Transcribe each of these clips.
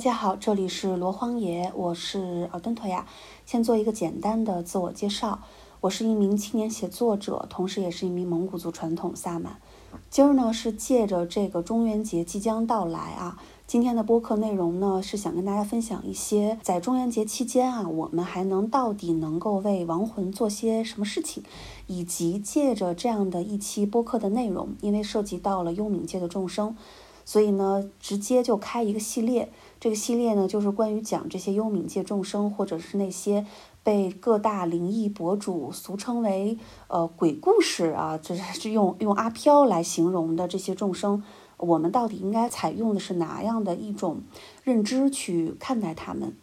大家好，这里是罗荒野，我是奥登托亚。先做一个简单的自我介绍，我是一名青年写作者，同时也是一名蒙古族传统萨满。今儿呢是借着这个中元节即将到来啊，今天的播客内容呢是想跟大家分享一些在中元节期间啊，我们还能到底能够为亡魂做些什么事情，以及借着这样的一期播客的内容，因为涉及到了幽冥界的众生。所以呢，直接就开一个系列。这个系列呢，就是关于讲这些幽冥界众生，或者是那些被各大灵异博主俗称为呃鬼故事啊，这是用用阿飘来形容的这些众生，我们到底应该采用的是哪样的一种认知去看待他们？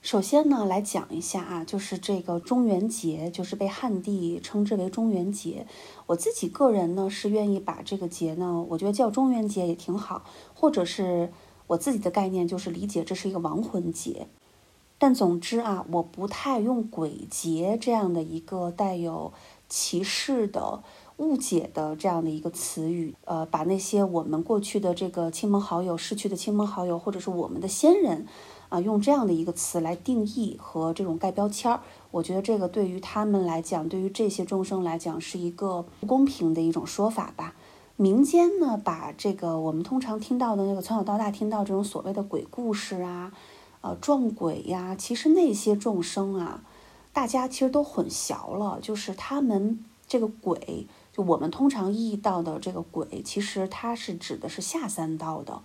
首先呢，来讲一下啊，就是这个中元节，就是被汉地称之为中元节。我自己个人呢是愿意把这个节呢，我觉得叫中元节也挺好，或者是我自己的概念就是理解这是一个亡魂节。但总之啊，我不太用鬼节这样的一个带有歧视的、误解的这样的一个词语，呃，把那些我们过去的这个亲朋好友、逝去的亲朋好友，或者是我们的先人。啊，用这样的一个词来定义和这种盖标签儿，我觉得这个对于他们来讲，对于这些众生来讲，是一个不公平的一种说法吧。民间呢，把这个我们通常听到的那个从小到大听到这种所谓的鬼故事啊，呃，撞鬼呀，其实那些众生啊，大家其实都混淆了，就是他们这个鬼，就我们通常意义到的这个鬼，其实它是指的是下三道的。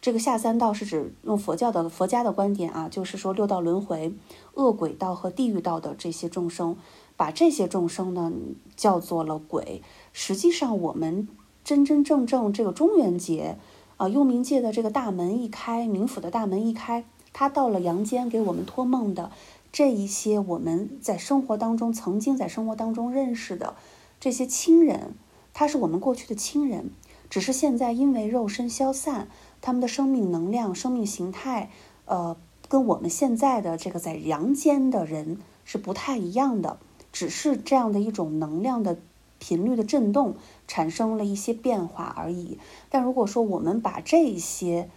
这个下三道是指用佛教的佛家的观点啊，就是说六道轮回、恶鬼道和地狱道的这些众生，把这些众生呢叫做了鬼。实际上，我们真真正正这个中元节啊，幽冥界的这个大门一开，冥府的大门一开，他到了阳间给我们托梦的这一些我们在生活当中曾经在生活当中认识的这些亲人，他是我们过去的亲人，只是现在因为肉身消散。他们的生命能量、生命形态，呃，跟我们现在的这个在阳间的人是不太一样的，只是这样的一种能量的频率的震动产生了一些变化而已。但如果说我们把这些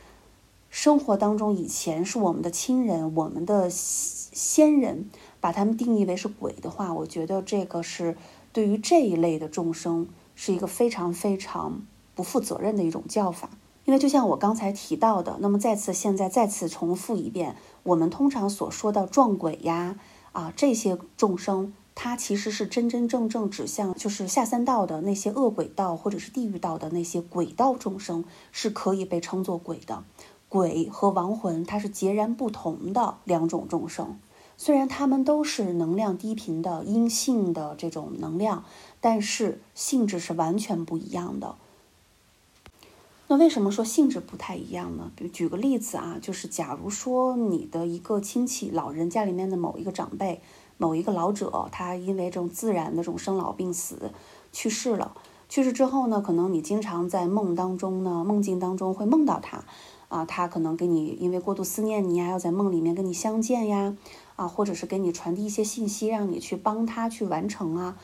生活当中以前是我们的亲人、我们的先人，把他们定义为是鬼的话，我觉得这个是对于这一类的众生是一个非常非常不负责任的一种叫法。因为就像我刚才提到的，那么再次现在再次重复一遍，我们通常所说的撞鬼呀，啊这些众生，它其实是真真正正指向就是下三道的那些恶鬼道或者是地狱道的那些鬼道众生，是可以被称作鬼的。鬼和亡魂它是截然不同的两种众生，虽然他们都是能量低频的阴性的这种能量，但是性质是完全不一样的。那为什么说性质不太一样呢？比如举个例子啊，就是假如说你的一个亲戚老人家里面的某一个长辈、某一个老者，他因为这种自然的这种生老病死去世了，去世之后呢，可能你经常在梦当中呢，梦境当中会梦到他，啊，他可能给你因为过度思念你呀，要在梦里面跟你相见呀，啊，或者是给你传递一些信息，让你去帮他去完成啊。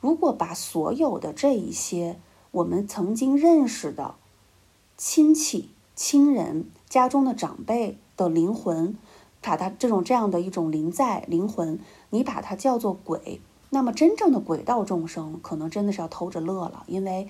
如果把所有的这一些我们曾经认识的，亲戚、亲人、家中的长辈的灵魂，把他这种这样的一种灵在灵魂，你把它叫做鬼，那么真正的鬼道众生可能真的是要偷着乐了，因为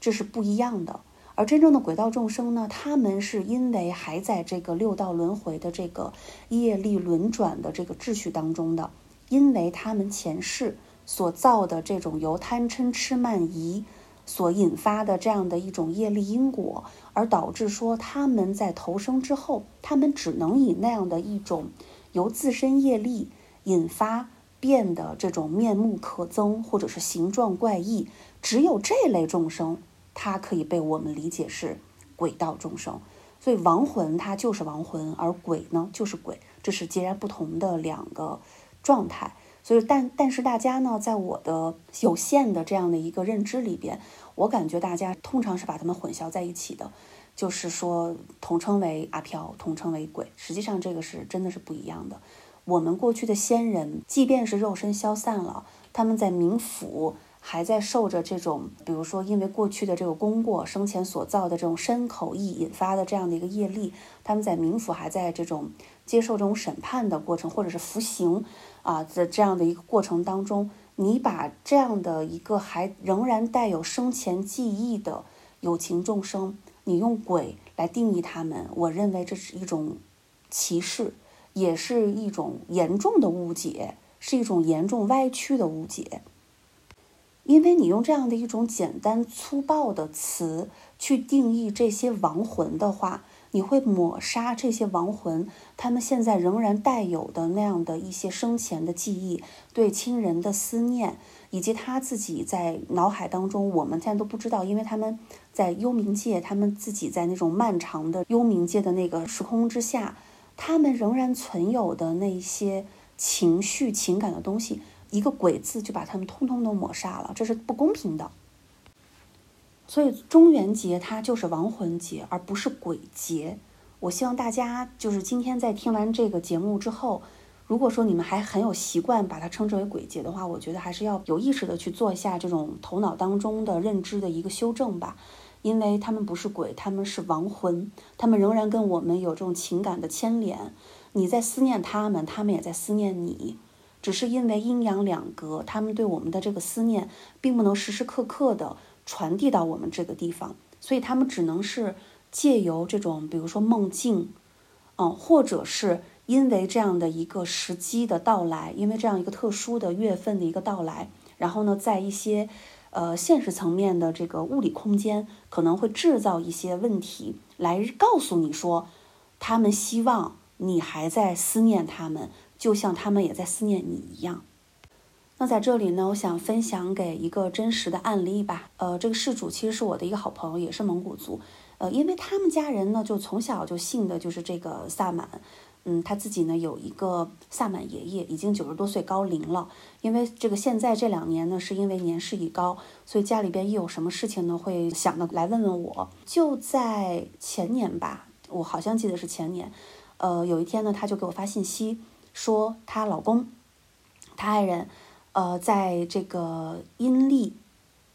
这是不一样的。而真正的鬼道众生呢，他们是因为还在这个六道轮回的这个业力轮转的这个秩序当中的，因为他们前世所造的这种由贪嗔痴慢疑。所引发的这样的一种业力因果，而导致说他们在投生之后，他们只能以那样的一种由自身业力引发变得这种面目可憎，或者是形状怪异，只有这类众生，它可以被我们理解是鬼道众生。所以亡魂它就是亡魂，而鬼呢就是鬼，这是截然不同的两个状态。所以，但但是大家呢，在我的有限的这样的一个认知里边，我感觉大家通常是把他们混淆在一起的，就是说统称为阿飘，统称为鬼。实际上，这个是真的是不一样的。我们过去的先人，即便是肉身消散了，他们在冥府还在受着这种，比如说因为过去的这个功过、生前所造的这种身口意引发的这样的一个业力，他们在冥府还在这种接受这种审判的过程，或者是服刑啊的这样的一个过程当中，你把这样的一个还仍然带有生前记忆的有情众生，你用鬼来定义他们，我认为这是一种歧视，也是一种严重的误解，是一种严重歪曲的误解。因为你用这样的一种简单粗暴的词去定义这些亡魂的话，你会抹杀这些亡魂他们现在仍然带有的那样的一些生前的记忆、对亲人的思念，以及他自己在脑海当中，我们现在都不知道，因为他们在幽冥界，他们自己在那种漫长的幽冥界的那个时空之下，他们仍然存有的那些情绪、情感的东西。一个鬼字就把他们通通都抹杀了，这是不公平的。所以中元节它就是亡魂节，而不是鬼节。我希望大家就是今天在听完这个节目之后，如果说你们还很有习惯把它称之为鬼节的话，我觉得还是要有意识的去做一下这种头脑当中的认知的一个修正吧。因为他们不是鬼，他们是亡魂，他们仍然跟我们有这种情感的牵连。你在思念他们，他们也在思念你。只是因为阴阳两隔，他们对我们的这个思念，并不能时时刻刻的传递到我们这个地方，所以他们只能是借由这种，比如说梦境，嗯，或者是因为这样的一个时机的到来，因为这样一个特殊的月份的一个到来，然后呢，在一些呃现实层面的这个物理空间，可能会制造一些问题，来告诉你说，他们希望你还在思念他们。就像他们也在思念你一样。那在这里呢，我想分享给一个真实的案例吧。呃，这个事主其实是我的一个好朋友，也是蒙古族。呃，因为他们家人呢，就从小就信的就是这个萨满。嗯，他自己呢有一个萨满爷爷，已经九十多岁高龄了。因为这个现在这两年呢，是因为年事已高，所以家里边一有什么事情呢，会想的来问问我。就在前年吧，我好像记得是前年。呃，有一天呢，他就给我发信息。说她老公，她爱人，呃，在这个阴历，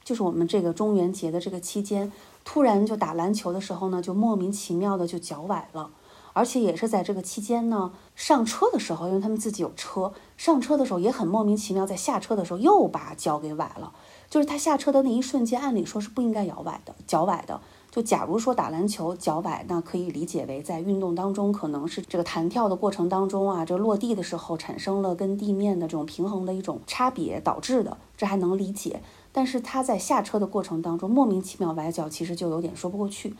就是我们这个中元节的这个期间，突然就打篮球的时候呢，就莫名其妙的就脚崴了，而且也是在这个期间呢，上车的时候，因为他们自己有车，上车的时候也很莫名其妙，在下车的时候又把脚给崴了，就是他下车的那一瞬间，按理说是不应该摇崴的，脚崴的。就假如说打篮球脚崴，那可以理解为在运动当中可能是这个弹跳的过程当中啊，这落地的时候产生了跟地面的这种平衡的一种差别导致的，这还能理解。但是他在下车的过程当中莫名其妙崴脚，其实就有点说不过去。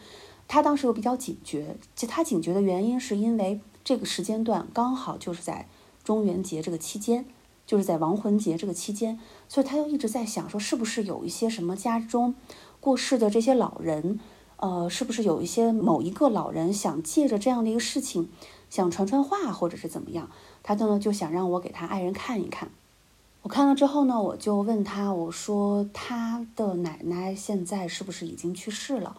他当时又比较警觉，其他警觉的原因是因为这个时间段刚好就是在中元节这个期间，就是在亡魂节这个期间，所以他又一直在想说，是不是有一些什么家中过世的这些老人。呃，是不是有一些某一个老人想借着这样的一个事情，想传传话，或者是怎么样？他呢就想让我给他爱人看一看。我看了之后呢，我就问他，我说他的奶奶现在是不是已经去世了？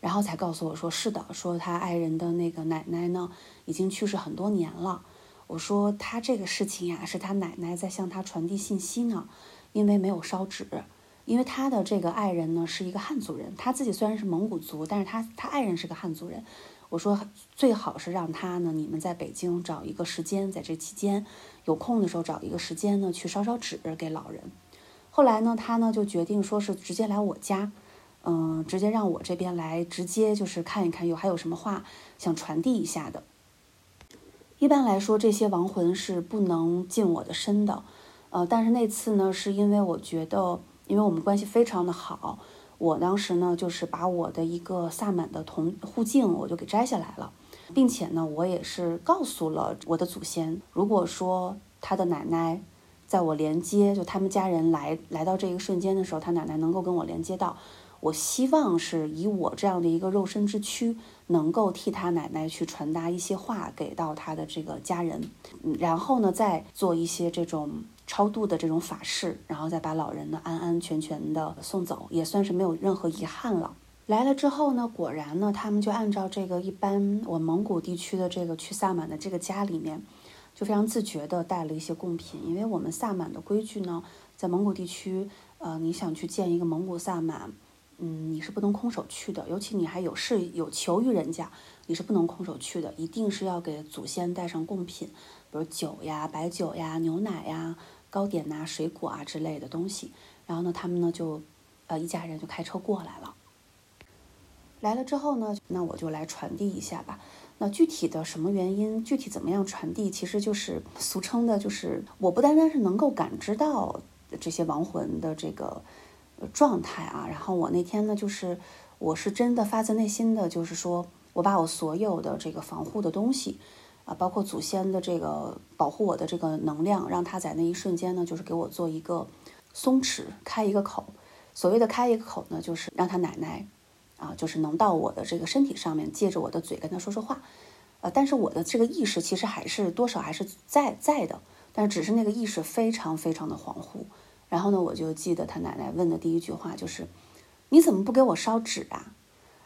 然后才告诉我说是的，说他爱人的那个奶奶呢已经去世很多年了。我说他这个事情呀，是他奶奶在向他传递信息呢，因为没有烧纸。因为他的这个爱人呢是一个汉族人，他自己虽然是蒙古族，但是他他爱人是个汉族人。我说最好是让他呢，你们在北京找一个时间，在这期间有空的时候找一个时间呢去烧烧纸给老人。后来呢，他呢就决定说是直接来我家，嗯，直接让我这边来直接就是看一看有还有什么话想传递一下的。一般来说，这些亡魂是不能近我的身的，呃，但是那次呢，是因为我觉得。因为我们关系非常的好，我当时呢就是把我的一个萨满的铜护镜我就给摘下来了，并且呢我也是告诉了我的祖先，如果说他的奶奶在我连接，就他们家人来来到这一个瞬间的时候，他奶奶能够跟我连接到，我希望是以我这样的一个肉身之躯，能够替他奶奶去传达一些话给到他的这个家人，然后呢再做一些这种。超度的这种法事，然后再把老人呢安安全全的送走，也算是没有任何遗憾了。来了之后呢，果然呢，他们就按照这个一般我蒙古地区的这个去萨满的这个家里面，就非常自觉的带了一些贡品，因为我们萨满的规矩呢，在蒙古地区，呃，你想去见一个蒙古萨满，嗯，你是不能空手去的，尤其你还有事有求于人家，你是不能空手去的，一定是要给祖先带上贡品，比如酒呀、白酒呀、牛奶呀、糕点呐、水果啊之类的东西。然后呢，他们呢就，呃，一家人就开车过来了。来了之后呢，那我就来传递一下吧。那具体的什么原因，具体怎么样传递，其实就是俗称的，就是我不单单是能够感知到这些亡魂的这个状态啊，然后我那天呢，就是我是真的发自内心的，就是说我把我所有的这个防护的东西啊，包括祖先的这个保护我的这个能量，让他在那一瞬间呢，就是给我做一个松弛，开一个口。所谓的开一个口呢，就是让他奶奶。啊，就是能到我的这个身体上面，借着我的嘴跟他说说话，呃，但是我的这个意识其实还是多少还是在在的，但是只是那个意识非常非常的恍惚。然后呢，我就记得他奶奶问的第一句话就是：“你怎么不给我烧纸啊？”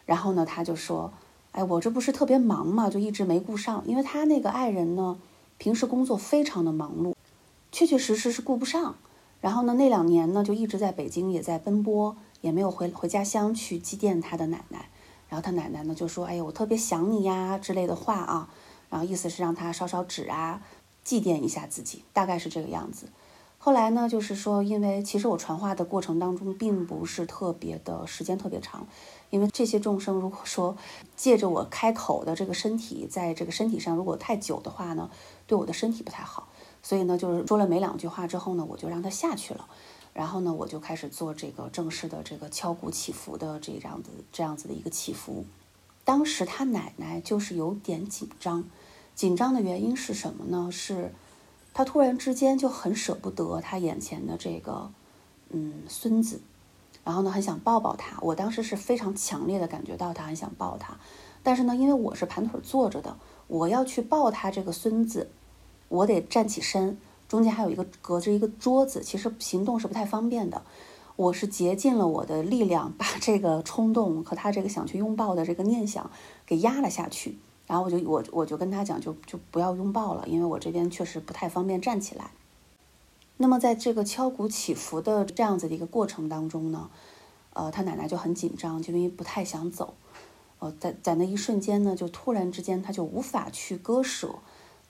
然后呢，他就说：“哎，我这不是特别忙嘛，就一直没顾上，因为他那个爱人呢，平时工作非常的忙碌，确确实实是顾不上。然后呢，那两年呢，就一直在北京也在奔波。”也没有回回家乡去祭奠他的奶奶，然后他奶奶呢就说：“哎呀，我特别想你呀之类的话啊。”然后意思是让他烧烧纸啊，祭奠一下自己，大概是这个样子。后来呢，就是说，因为其实我传话的过程当中并不是特别的时间特别长，因为这些众生如果说借着我开口的这个身体，在这个身体上如果太久的话呢，对我的身体不太好，所以呢，就是说了没两句话之后呢，我就让他下去了。然后呢，我就开始做这个正式的这个敲鼓祈福的这样子这样子的一个祈福。当时他奶奶就是有点紧张，紧张的原因是什么呢？是，他突然之间就很舍不得他眼前的这个嗯孙子，然后呢很想抱抱他。我当时是非常强烈的感觉到他很想抱他，但是呢，因为我是盘腿坐着的，我要去抱他这个孙子，我得站起身。中间还有一个隔着一个桌子，其实行动是不太方便的。我是竭尽了我的力量，把这个冲动和他这个想去拥抱的这个念想给压了下去。然后我就我我就跟他讲，就就不要拥抱了，因为我这边确实不太方便站起来。那么在这个敲鼓起伏的这样子的一个过程当中呢，呃，他奶奶就很紧张，就因为不太想走。呃，在在那一瞬间呢，就突然之间他就无法去割舍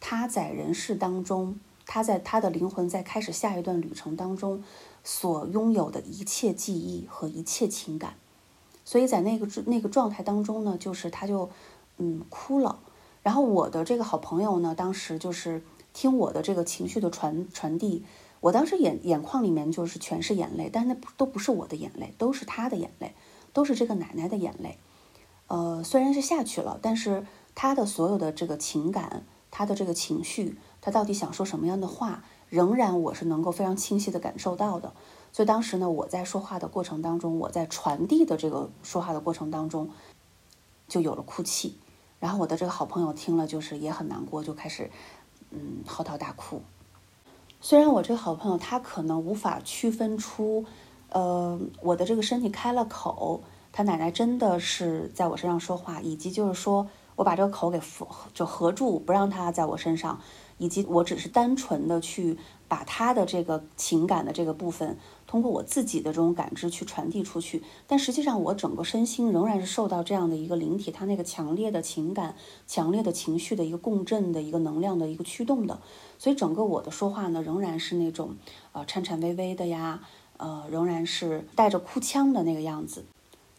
他在人世当中。他在他的灵魂在开始下一段旅程当中，所拥有的一切记忆和一切情感，所以在那个那个状态当中呢，就是他就嗯哭了。然后我的这个好朋友呢，当时就是听我的这个情绪的传传递，我当时眼眼眶里面就是全是眼泪，但是那都不是我的眼泪，都是他的眼泪，都是这个奶奶的眼泪。呃，虽然是下去了，但是他的所有的这个情感，他的这个情绪。他到底想说什么样的话，仍然我是能够非常清晰的感受到的。所以当时呢，我在说话的过程当中，我在传递的这个说话的过程当中，就有了哭泣。然后我的这个好朋友听了，就是也很难过，就开始嗯嚎啕大哭。虽然我这个好朋友他可能无法区分出，呃，我的这个身体开了口，他奶奶真的是在我身上说话，以及就是说我把这个口给合就合住，不让他在我身上。以及我只是单纯的去把他的这个情感的这个部分，通过我自己的这种感知去传递出去，但实际上我整个身心仍然是受到这样的一个灵体，它那个强烈的情感、强烈的情绪的一个共振的一个能量的一个驱动的，所以整个我的说话呢，仍然是那种呃颤颤巍巍的呀，呃仍然是带着哭腔的那个样子。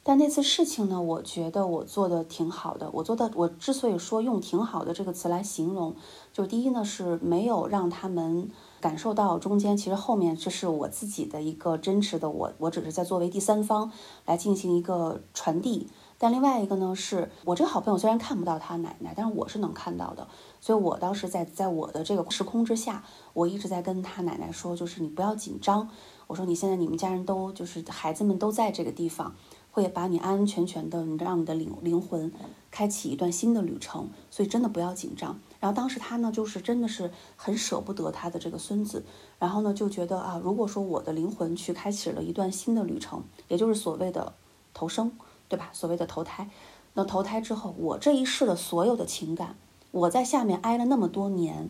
但那次事情呢，我觉得我做的挺好的。我做的，我之所以说用“挺好的”这个词来形容，就第一呢是没有让他们感受到中间，其实后面这是我自己的一个真实的我，我只是在作为第三方来进行一个传递。但另外一个呢，是我这个好朋友虽然看不到他奶奶，但是我是能看到的。所以我当时在在我的这个时空之下，我一直在跟他奶奶说，就是你不要紧张。我说你现在你们家人都就是孩子们都在这个地方。会把你安安全全的，你让你的灵灵魂开启一段新的旅程，所以真的不要紧张。然后当时他呢，就是真的是很舍不得他的这个孙子，然后呢就觉得啊，如果说我的灵魂去开启了一段新的旅程，也就是所谓的投生，对吧？所谓的投胎，那投胎之后，我这一世的所有的情感，我在下面挨了那么多年，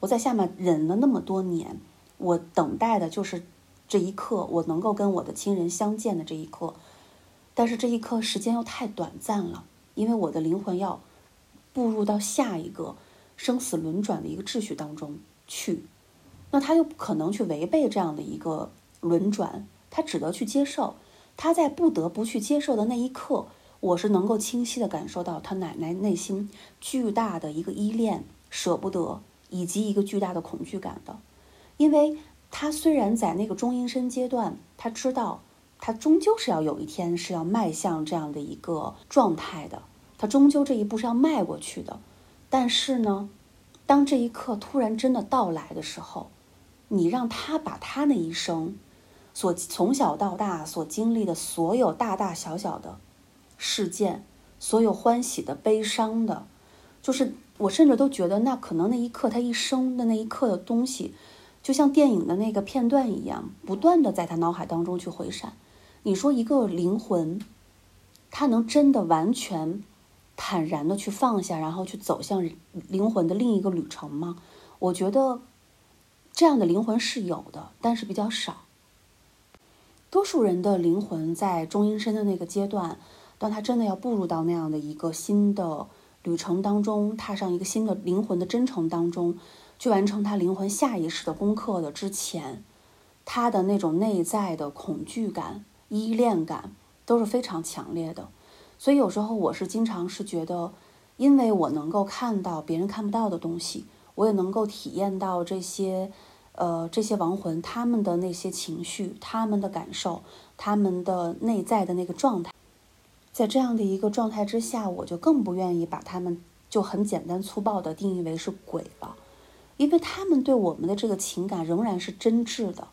我在下面忍了那么多年，我等待的就是这一刻，我能够跟我的亲人相见的这一刻，但是这一刻时间又太短暂了，因为我的灵魂要步入到下一个生死轮转的一个秩序当中去，那他又不可能去违背这样的一个轮转，他只得去接受。他在不得不去接受的那一刻，我是能够清晰的感受到他奶奶内心巨大的一个依恋、舍不得，以及一个巨大的恐惧感的，因为。他虽然在那个中阴身阶段，他知道他终究是要有一天是要迈向这样的一个状态的，他终究这一步是要迈过去的。但是呢，当这一刻突然真的到来的时候，你让他把他那一生所从小到大所经历的所有大大小小的事件，所有欢喜的、悲伤的，就是我甚至都觉得，那可能那一刻他一生的那一刻的东西。就像电影的那个片段一样，不断的在他脑海当中去回闪。你说一个灵魂，他能真的完全坦然的去放下，然后去走向灵魂的另一个旅程吗？我觉得这样的灵魂是有的，但是比较少。多数人的灵魂在中阴身的那个阶段，当他真的要步入到那样的一个新的旅程当中，踏上一个新的灵魂的征程当中。去完成他灵魂下意识的功课的之前，他的那种内在的恐惧感、依恋感都是非常强烈的。所以有时候我是经常是觉得，因为我能够看到别人看不到的东西，我也能够体验到这些，呃，这些亡魂他们的那些情绪、他们的感受、他们的内在的那个状态。在这样的一个状态之下，我就更不愿意把他们就很简单粗暴的定义为是鬼了。因为他们对我们的这个情感仍然是真挚的，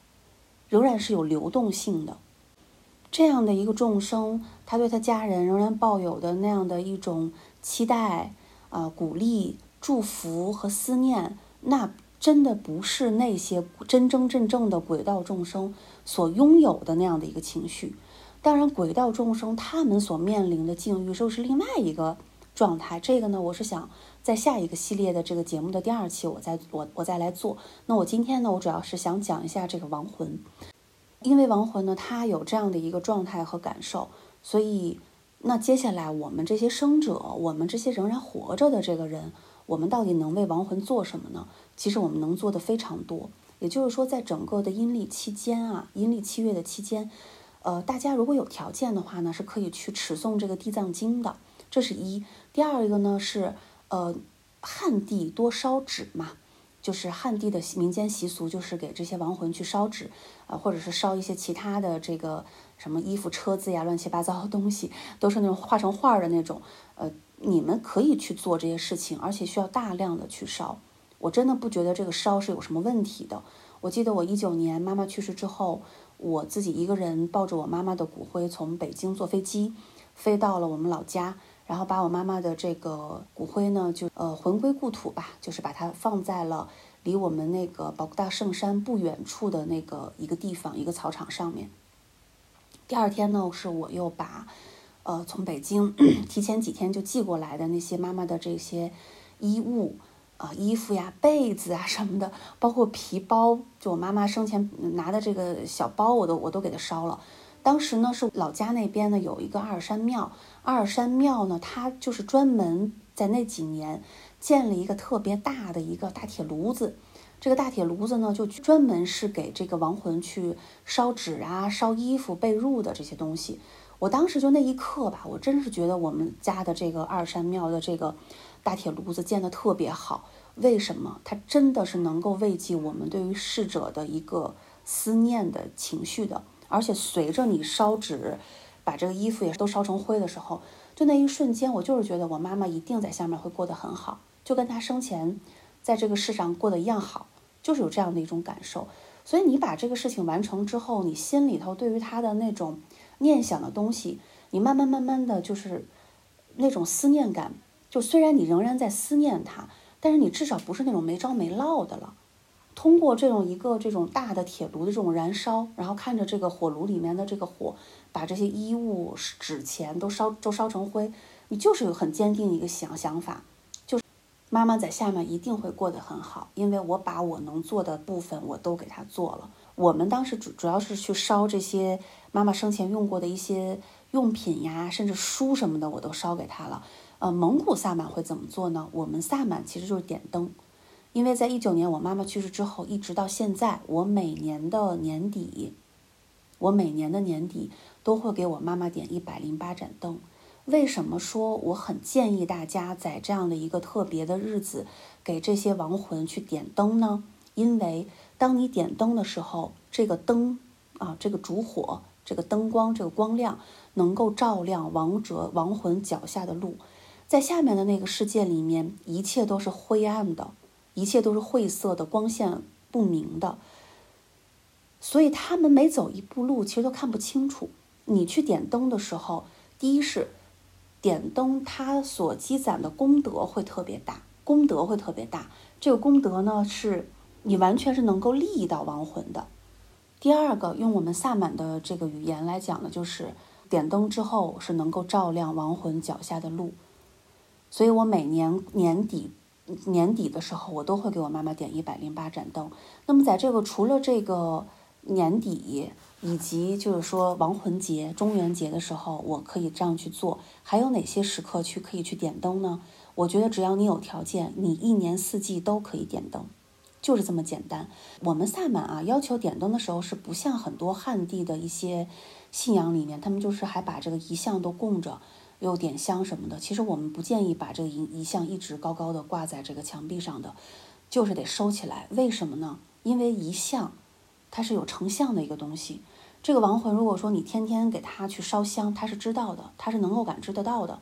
仍然是有流动性的。这样的一个众生，他对他家人仍然抱有的那样的一种期待、啊鼓励、祝福和思念，那真的不是那些真真正正的鬼道众生所拥有的那样的一个情绪。当然，鬼道众生他们所面临的境遇，又是另外一个状态。这个呢，我是想。在下一个系列的这个节目的第二期，我再我我再来做。那我今天呢，我主要是想讲一下这个亡魂，因为亡魂呢，他有这样的一个状态和感受，所以那接下来我们这些生者，我们这些仍然活着的这个人，我们到底能为亡魂做什么呢？其实我们能做的非常多。也就是说，在整个的阴历期间啊，阴历七月的期间，呃，大家如果有条件的话呢，是可以去持诵这个地藏经的。这是一。第二一个呢是。呃，汉地多烧纸嘛，就是汉地的民间习俗，就是给这些亡魂去烧纸，啊，或者是烧一些其他的这个什么衣服、车子呀，乱七八糟的东西，都是那种画成画的那种。呃，你们可以去做这些事情，而且需要大量的去烧。我真的不觉得这个烧是有什么问题的。我记得我一九年妈妈去世之后，我自己一个人抱着我妈妈的骨灰，从北京坐飞机飞到了我们老家。然后把我妈妈的这个骨灰呢，就呃魂归故土吧，就是把它放在了离我们那个宝大圣山不远处的那个一个地方，一个草场上面。第二天呢，是我又把，呃，从北京 提前几天就寄过来的那些妈妈的这些衣物，啊，衣服呀、被子啊什么的，包括皮包，就我妈妈生前拿的这个小包，我都我都给它烧了。当时呢，是老家那边呢有一个阿尔山庙，阿尔山庙呢，它就是专门在那几年建了一个特别大的一个大铁炉子，这个大铁炉子呢，就专门是给这个亡魂去烧纸啊、烧衣服、被褥的这些东西。我当时就那一刻吧，我真是觉得我们家的这个二山庙的这个大铁炉子建的特别好。为什么？它真的是能够慰藉我们对于逝者的一个思念的情绪的。而且随着你烧纸，把这个衣服也都烧成灰的时候，就那一瞬间，我就是觉得我妈妈一定在下面会过得很好，就跟她生前在这个世上过得一样好，就是有这样的一种感受。所以你把这个事情完成之后，你心里头对于他的那种念想的东西，你慢慢慢慢的就是那种思念感，就虽然你仍然在思念他，但是你至少不是那种没着没落的了。通过这种一个这种大的铁炉的这种燃烧，然后看着这个火炉里面的这个火，把这些衣物、纸钱都烧都烧成灰，你就是有很坚定一个想想法，妈妈在下面一定会过得很好，因为我把我能做的部分我都给她做了，我们当时主主要是去烧这些妈妈生前用过的一些用品呀，甚至书什么的，我都烧给她了。呃，蒙古萨满会怎么做呢？我们萨满其实就是点灯，因为在一九年我妈妈去世之后，一直到现在，我每年的年底，我每年的年底都会给我妈妈点一百零八盏灯。为什么说我很建议大家在这样的一个特别的日子给这些亡魂去点灯呢？因为当你点灯的时候，这个灯啊，这个烛火，这个灯光，这个光亮，能够照亮亡者亡魂脚下的路。在下面的那个世界里面，一切都是灰暗的，一切都是晦涩的，光线不明的。所以他们每走一步路，其实都看不清楚。你去点灯的时候，第一是。点灯，它所积攒的功德会特别大，功德会特别大。这个功德呢，是你完全是能够利益到亡魂的。第二个，用我们萨满的这个语言来讲呢，就是点灯之后是能够照亮亡魂脚下的路。所以我每年年底年底的时候，我都会给我妈妈点一百零八盏灯。那么在这个除了这个年底。以及就是说亡魂节、中元节的时候，我可以这样去做。还有哪些时刻去可以去点灯呢？我觉得只要你有条件，你一年四季都可以点灯，就是这么简单。我们萨满啊，要求点灯的时候是不像很多汉地的一些信仰里面，他们就是还把这个遗像都供着，又点香什么的。其实我们不建议把这个遗遗像一直高高的挂在这个墙壁上的，就是得收起来。为什么呢？因为遗像它是有成像的一个东西。这个亡魂，如果说你天天给他去烧香，他是知道的，他是能够感知得到的。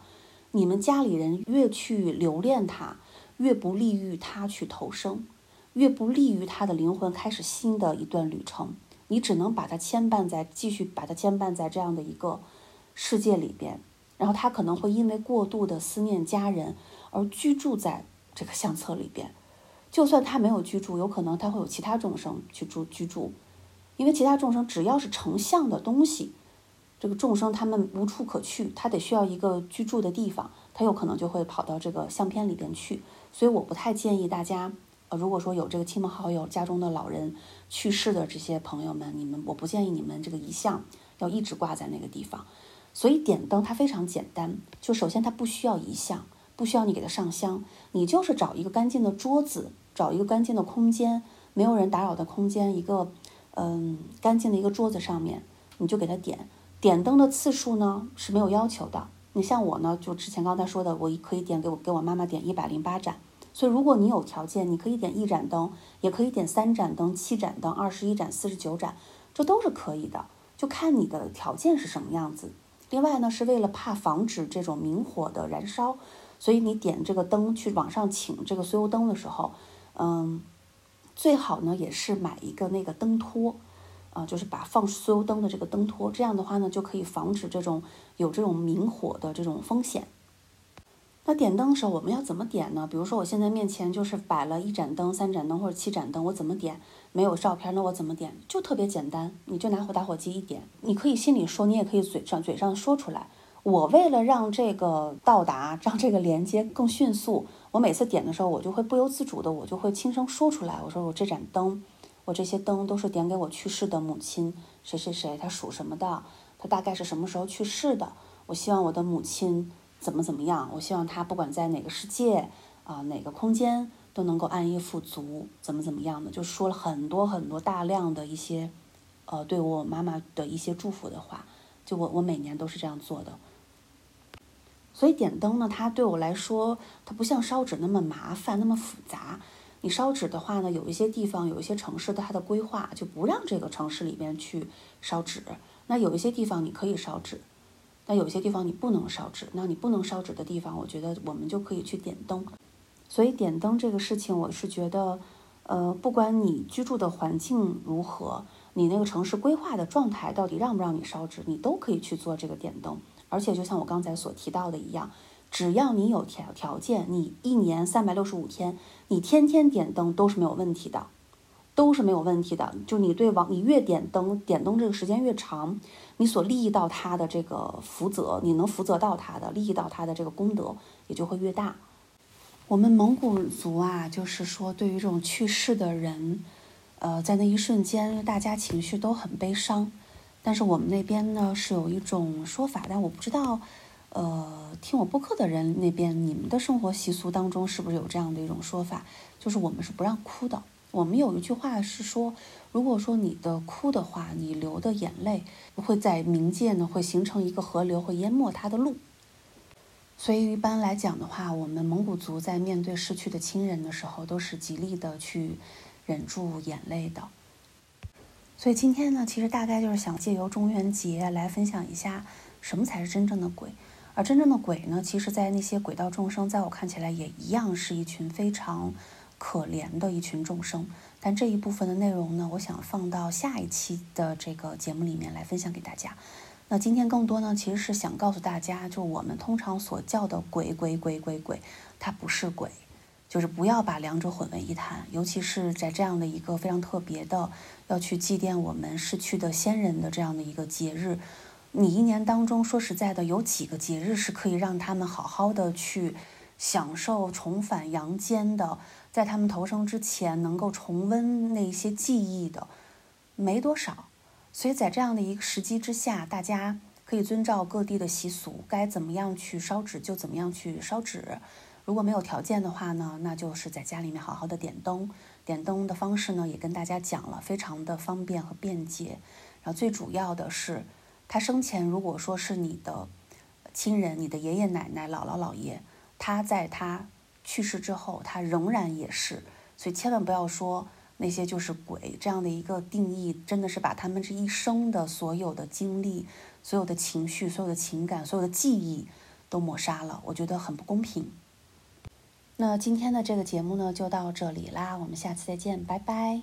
你们家里人越去留恋他，越不利于他去投生，越不利于他的灵魂开始新的一段旅程。你只能把他牵绊在，继续把他牵绊在这样的一个世界里边，然后他可能会因为过度的思念家人而居住在这个相册里边。就算他没有居住，有可能他会有其他众生去住居住。因为其他众生只要是成像的东西，这个众生他们无处可去，他得需要一个居住的地方，他有可能就会跑到这个相片里边去。所以我不太建议大家，呃，如果说有这个亲朋好友家中的老人去世的这些朋友们，你们我不建议你们这个遗像要一直挂在那个地方。所以点灯它非常简单，就首先它不需要遗像，不需要你给它上香，你就是找一个干净的桌子，找一个干净的空间，没有人打扰的空间，一个。嗯，干净的一个桌子上面，你就给它点。点灯的次数呢是没有要求的。你像我呢，就之前刚才说的，我可以点给我给我妈妈点一百零八盏。所以如果你有条件，你可以点一盏灯，也可以点三盏灯、七盏灯、二十一盏、四十九盏，这都是可以的，就看你的条件是什么样子。另外呢，是为了怕防止这种明火的燃烧，所以你点这个灯去往上请这个酥油灯的时候，嗯。最好呢，也是买一个那个灯托，啊，就是把放酥油灯的这个灯托，这样的话呢，就可以防止这种有这种明火的这种风险。那点灯的时候，我们要怎么点呢？比如说，我现在面前就是摆了一盏灯、三盏灯或者七盏灯，我怎么点？没有照片，那我怎么点？就特别简单，你就拿火打火机一点。你可以心里说，你也可以嘴上嘴上说出来。我为了让这个到达，让这个连接更迅速，我每次点的时候，我就会不由自主的，我就会轻声说出来。我说我这盏灯，我这些灯都是点给我去世的母亲谁谁谁，他属什么的，他大概是什么时候去世的。我希望我的母亲怎么怎么样，我希望他不管在哪个世界啊哪个空间都能够安逸富足，怎么怎么样的，就说了很多很多大量的一些，呃，对我妈妈的一些祝福的话。就我我每年都是这样做的。所以点灯呢，它对我来说，它不像烧纸那么麻烦、那么复杂。你烧纸的话呢，有一些地方、有一些城市它的规划就不让这个城市里面去烧纸。那有一些地方你可以烧纸，那有些地方你不能烧纸。那你不能烧纸的地方，我觉得我们就可以去点灯。所以点灯这个事情，我是觉得，呃，不管你居住的环境如何，你那个城市规划的状态到底让不让你烧纸，你都可以去做这个点灯。而且就像我刚才所提到的一样，只要你有条条件，你一年三百六十五天，你天天点灯都是没有问题的，都是没有问题的。就你对往你越点灯，点灯这个时间越长，你所利益到他的这个福泽，你能福泽到他的，利益到他的这个功德也就会越大。我们蒙古族啊，就是说对于这种去世的人，呃，在那一瞬间，大家情绪都很悲伤。但是我们那边呢是有一种说法，但我不知道，呃，听我播客的人那边，你们的生活习俗当中是不是有这样的一种说法？就是我们是不让哭的。我们有一句话是说，如果说你的哭的话，你流的眼泪会在冥界呢，会形成一个河流，会淹没他的路。所以一般来讲的话，我们蒙古族在面对逝去的亲人的时候，都是极力的去忍住眼泪的。所以今天呢，其实大概就是想借由中元节来分享一下什么才是真正的鬼。而真正的鬼呢，其实，在那些鬼道众生，在我看起来也一样是一群非常可怜的一群众生。但这一部分的内容呢，我想放到下一期的这个节目里面来分享给大家。那今天更多呢，其实是想告诉大家，就我们通常所叫的鬼鬼鬼鬼鬼，它不是鬼，就是不要把两者混为一谈。尤其是在这样的一个非常特别的要去祭奠我们逝去的先人的这样的一个节日，你一年当中说实在的，有几个节日是可以让他们好好的去享受重返阳间的，在他们投生之前能够重温那些记忆的，没多少。所以在这样的一个时机之下，大家可以遵照各地的习俗，该怎么样去烧纸就怎么样去烧纸。如果没有条件的话呢，那就是在家里面好好的点灯。点灯的方式呢，也跟大家讲了，非常的方便和便捷。然后最主要的是，他生前如果说是你的亲人，你的爷爷奶奶、姥姥姥爷，他在他去世之后，他仍然也是。所以千万不要说。那些就是鬼，这样的一个定义，真的是把他们这一生的所有的经历、所有的情绪、所有的情感、所有的记忆都抹杀了，我觉得很不公平。那今天的这个节目呢，就到这里啦，我们下次再见，拜拜。